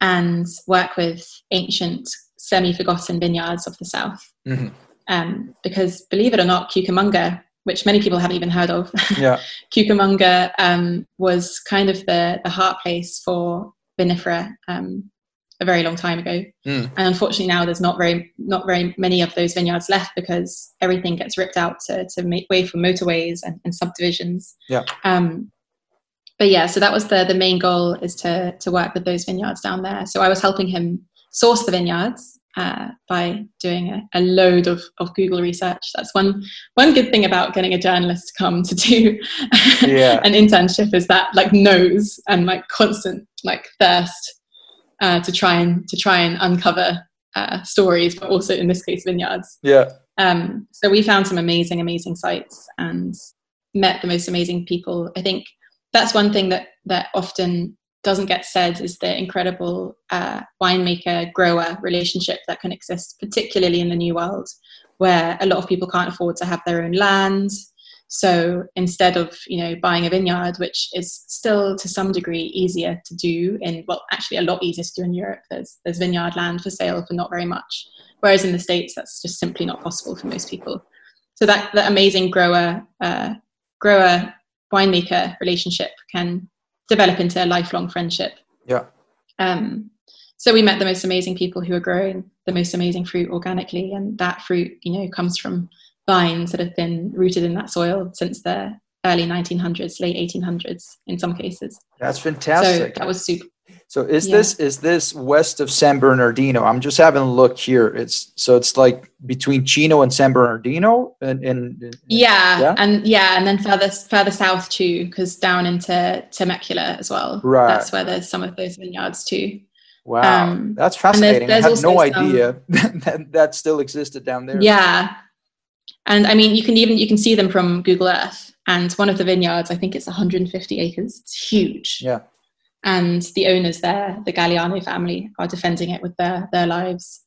[SPEAKER 2] and work with ancient, semi-forgotten vineyards of the South.
[SPEAKER 1] Mm-hmm
[SPEAKER 2] um, because believe it or not, Cucamonga which many people haven't even heard of.
[SPEAKER 1] Yeah.
[SPEAKER 2] Cucamonga um, was kind of the, the heart place for vinifera um, a very long time ago.
[SPEAKER 1] Mm.
[SPEAKER 2] And unfortunately now there's not very not very many of those vineyards left because everything gets ripped out to, to make way for motorways and, and subdivisions.
[SPEAKER 1] Yeah.
[SPEAKER 2] Um, but yeah, so that was the the main goal is to to work with those vineyards down there. So I was helping him source the vineyards uh, by doing a, a, load of, of Google research. That's one one good thing about getting a journalist to come to do
[SPEAKER 1] yeah.
[SPEAKER 2] an internship is that like knows and like constant like thirst uh, to try and to try and uncover uh, stories, but also in this case vineyards.
[SPEAKER 1] Yeah.
[SPEAKER 2] Um, so we found some amazing, amazing sites and met the most amazing people. I think that's one thing that that often doesn't get said is the incredible uh, winemaker grower relationship that can exist, particularly in the new world, where a lot of people can't afford to have their own land. So instead of you know buying a vineyard, which is still to some degree easier to do in well, actually a lot easier to do in Europe. There's there's vineyard land for sale for not very much, whereas in the states that's just simply not possible for most people. So that that amazing grower uh, grower winemaker relationship can develop into a lifelong friendship.
[SPEAKER 1] Yeah.
[SPEAKER 2] Um, so we met the most amazing people who are growing the most amazing fruit organically, and that fruit, you know, comes from vines that have been rooted in that soil since the early 1900s, late 1800s in some cases.
[SPEAKER 1] That's fantastic.
[SPEAKER 2] So that was super.
[SPEAKER 1] So is yeah. this is this west of San Bernardino? I'm just having a look here. It's so it's like between Chino and San Bernardino, and, and, and
[SPEAKER 2] yeah, yeah, and yeah, and then further further south too, because down into Temecula as well.
[SPEAKER 1] Right,
[SPEAKER 2] that's where there's some of those vineyards too.
[SPEAKER 1] Wow, um, that's fascinating. There's, there's I had no idea that that still existed down there.
[SPEAKER 2] Yeah, and I mean, you can even you can see them from Google Earth. And one of the vineyards, I think it's 150 acres. It's huge.
[SPEAKER 1] Yeah
[SPEAKER 2] and the owners there, the Galleano family, are defending it with their their lives,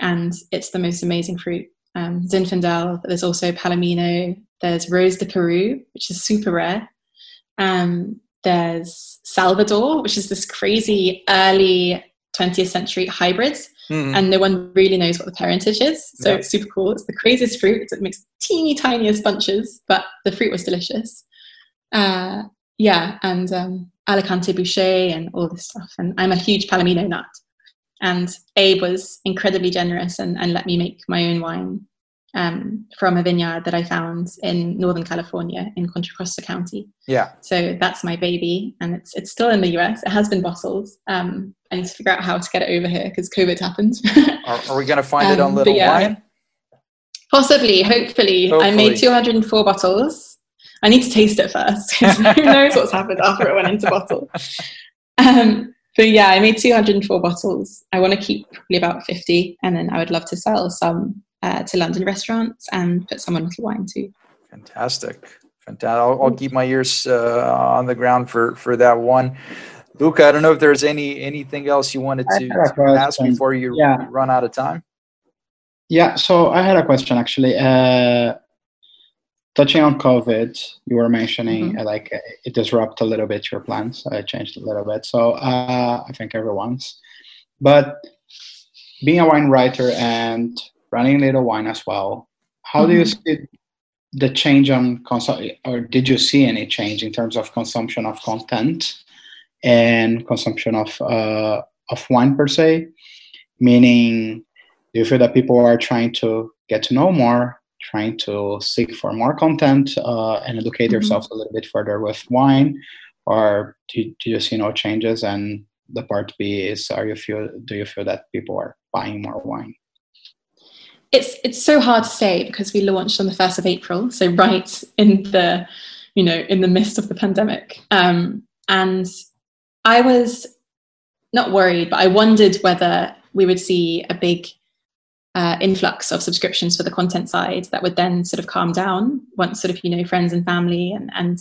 [SPEAKER 2] and it's the most amazing fruit. Um, Zinfandel, but there's also Palomino. There's Rose de Peru, which is super rare. Um, there's Salvador, which is this crazy early 20th century hybrid, mm-hmm. and no one really knows what the parentage is. So it's super cool. It's the craziest fruit. It makes teeny tiniest bunches, but the fruit was delicious. Uh, yeah, and um, Alicante Bouschet and all this stuff. And I'm a huge Palomino nut. And Abe was incredibly generous and, and let me make my own wine um, from a vineyard that I found in Northern California in Contra Costa County.
[SPEAKER 1] Yeah.
[SPEAKER 2] So that's my baby, and it's it's still in the US. It has been bottled. Um, I need to figure out how to get it over here because COVID happened.
[SPEAKER 1] are, are, we going to find it on um, Little yeah, Wine?
[SPEAKER 2] Possibly, hopefully. hopefully. I made 204 bottles. I need to taste it first. Who knows what's happened after it went into bottle? Um, but yeah, I made 204 bottles. I want to keep probably about 50, and then I would love to sell some uh, to London restaurants and put some on little wine too.
[SPEAKER 1] Fantastic, fantastic! I'll, I'll keep my ears uh, on the ground for for that one. Luca, I don't know if there's any anything else you wanted to, to ask before you yeah. run out of time.
[SPEAKER 3] Yeah, so I had a question actually. Uh, touching on COVID, you were mentioning mm-hmm. like it disrupted a little bit your plans. I changed a little bit. So uh, I think everyone's. But being a wine writer and running Little Wine as well, how mm-hmm. do you mm-hmm. see the change on consumption, or did you see any change in terms of consumption of content and consumption of uh, of wine per se? Meaning, do you feel that people are trying to get to know more trying to seek for more content uh, and educate mm-hmm. yourself a little bit further with wine or do, do you see no changes and the part b is are you feel do you feel that people are buying more wine
[SPEAKER 2] it's it's so hard to say because we launched on the 1st of april so right in the you know in the midst of the pandemic. Um, and i was not worried but i wondered whether we would see a big uh, influx of subscriptions for the content side that would then sort of calm down once sort of you know friends and family and, and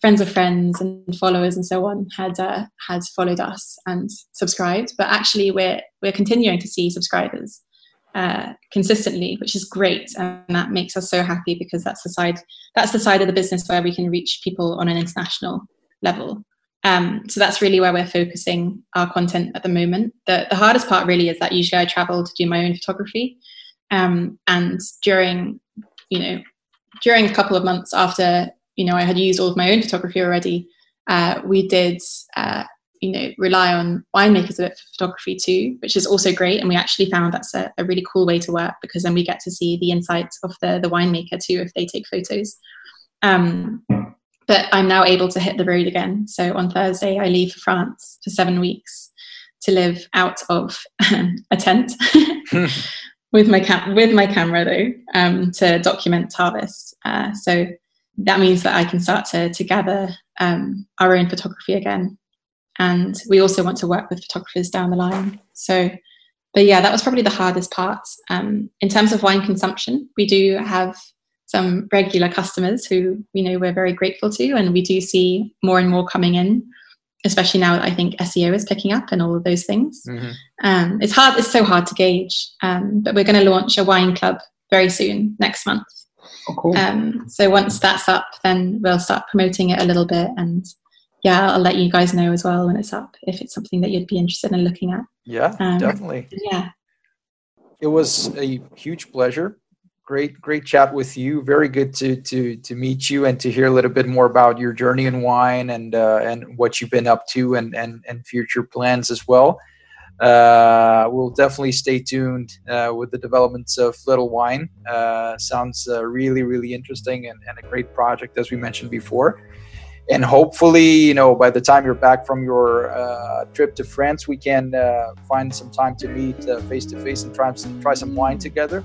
[SPEAKER 2] friends of friends and followers and so on had uh, had followed us and subscribed. But actually we're we're continuing to see subscribers uh, consistently which is great and that makes us so happy because that's the side that's the side of the business where we can reach people on an international level um, so that's really where we're focusing our content at the moment. The, the hardest part really is that usually I travel to do my own photography. Um, and during, you know, during a couple of months after you know I had used all of my own photography already, uh, we did uh, you know rely on winemakers a bit for photography too, which is also great. And we actually found that's a, a really cool way to work because then we get to see the insights of the the winemaker too if they take photos. Um, but I'm now able to hit the road again. So on Thursday, I leave for France for seven weeks to live out of a tent with my cam- with my camera though um, to document harvest. Uh, so that means that I can start to to gather um, our own photography again, and we also want to work with photographers down the line. So. But yeah, that was probably the hardest part. Um, in terms of wine consumption, we do have some regular customers who you know we're very grateful to, and we do see more and more coming in, especially now that I think SEO is picking up and all of those things. Mm-hmm. Um, it's hard; it's so hard to gauge. Um, but we're going to launch a wine club very soon next month.
[SPEAKER 3] Oh, cool.
[SPEAKER 2] Um, so once that's up, then we'll start promoting it a little bit, and yeah, I'll let you guys know as well when it's up if it's something that you'd be interested in looking at.
[SPEAKER 1] Yeah, um, definitely.
[SPEAKER 2] Yeah.
[SPEAKER 1] It was a huge pleasure great great chat with you very good to to to meet you and to hear a little bit more about your journey in wine and uh, and what you've been up to and and, and future plans as well uh, we'll definitely stay tuned uh, with the developments of little wine uh, sounds uh, really really interesting and, and a great project as we mentioned before and hopefully you know by the time you're back from your uh, trip to france we can find some time to meet face to face and try some try some wine together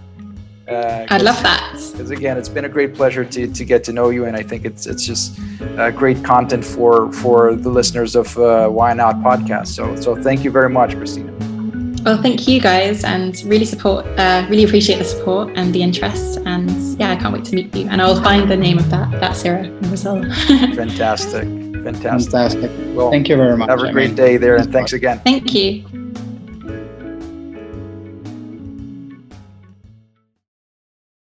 [SPEAKER 2] uh, I'd love that.
[SPEAKER 1] Because again, it's been a great pleasure to, to get to know you, and I think it's it's just uh, great content for for the listeners of uh, Why Not podcast. So so thank you very much, Christina.
[SPEAKER 2] Well, thank you guys, and really support, uh, really appreciate the support and the interest, and yeah, I can't wait to meet you. And I'll find the name of that that Syrah in Brazil.
[SPEAKER 1] Fantastic, fantastic,
[SPEAKER 3] fantastic. Well, thank you very much.
[SPEAKER 1] Have a great day there, and thanks again.
[SPEAKER 2] Thank you.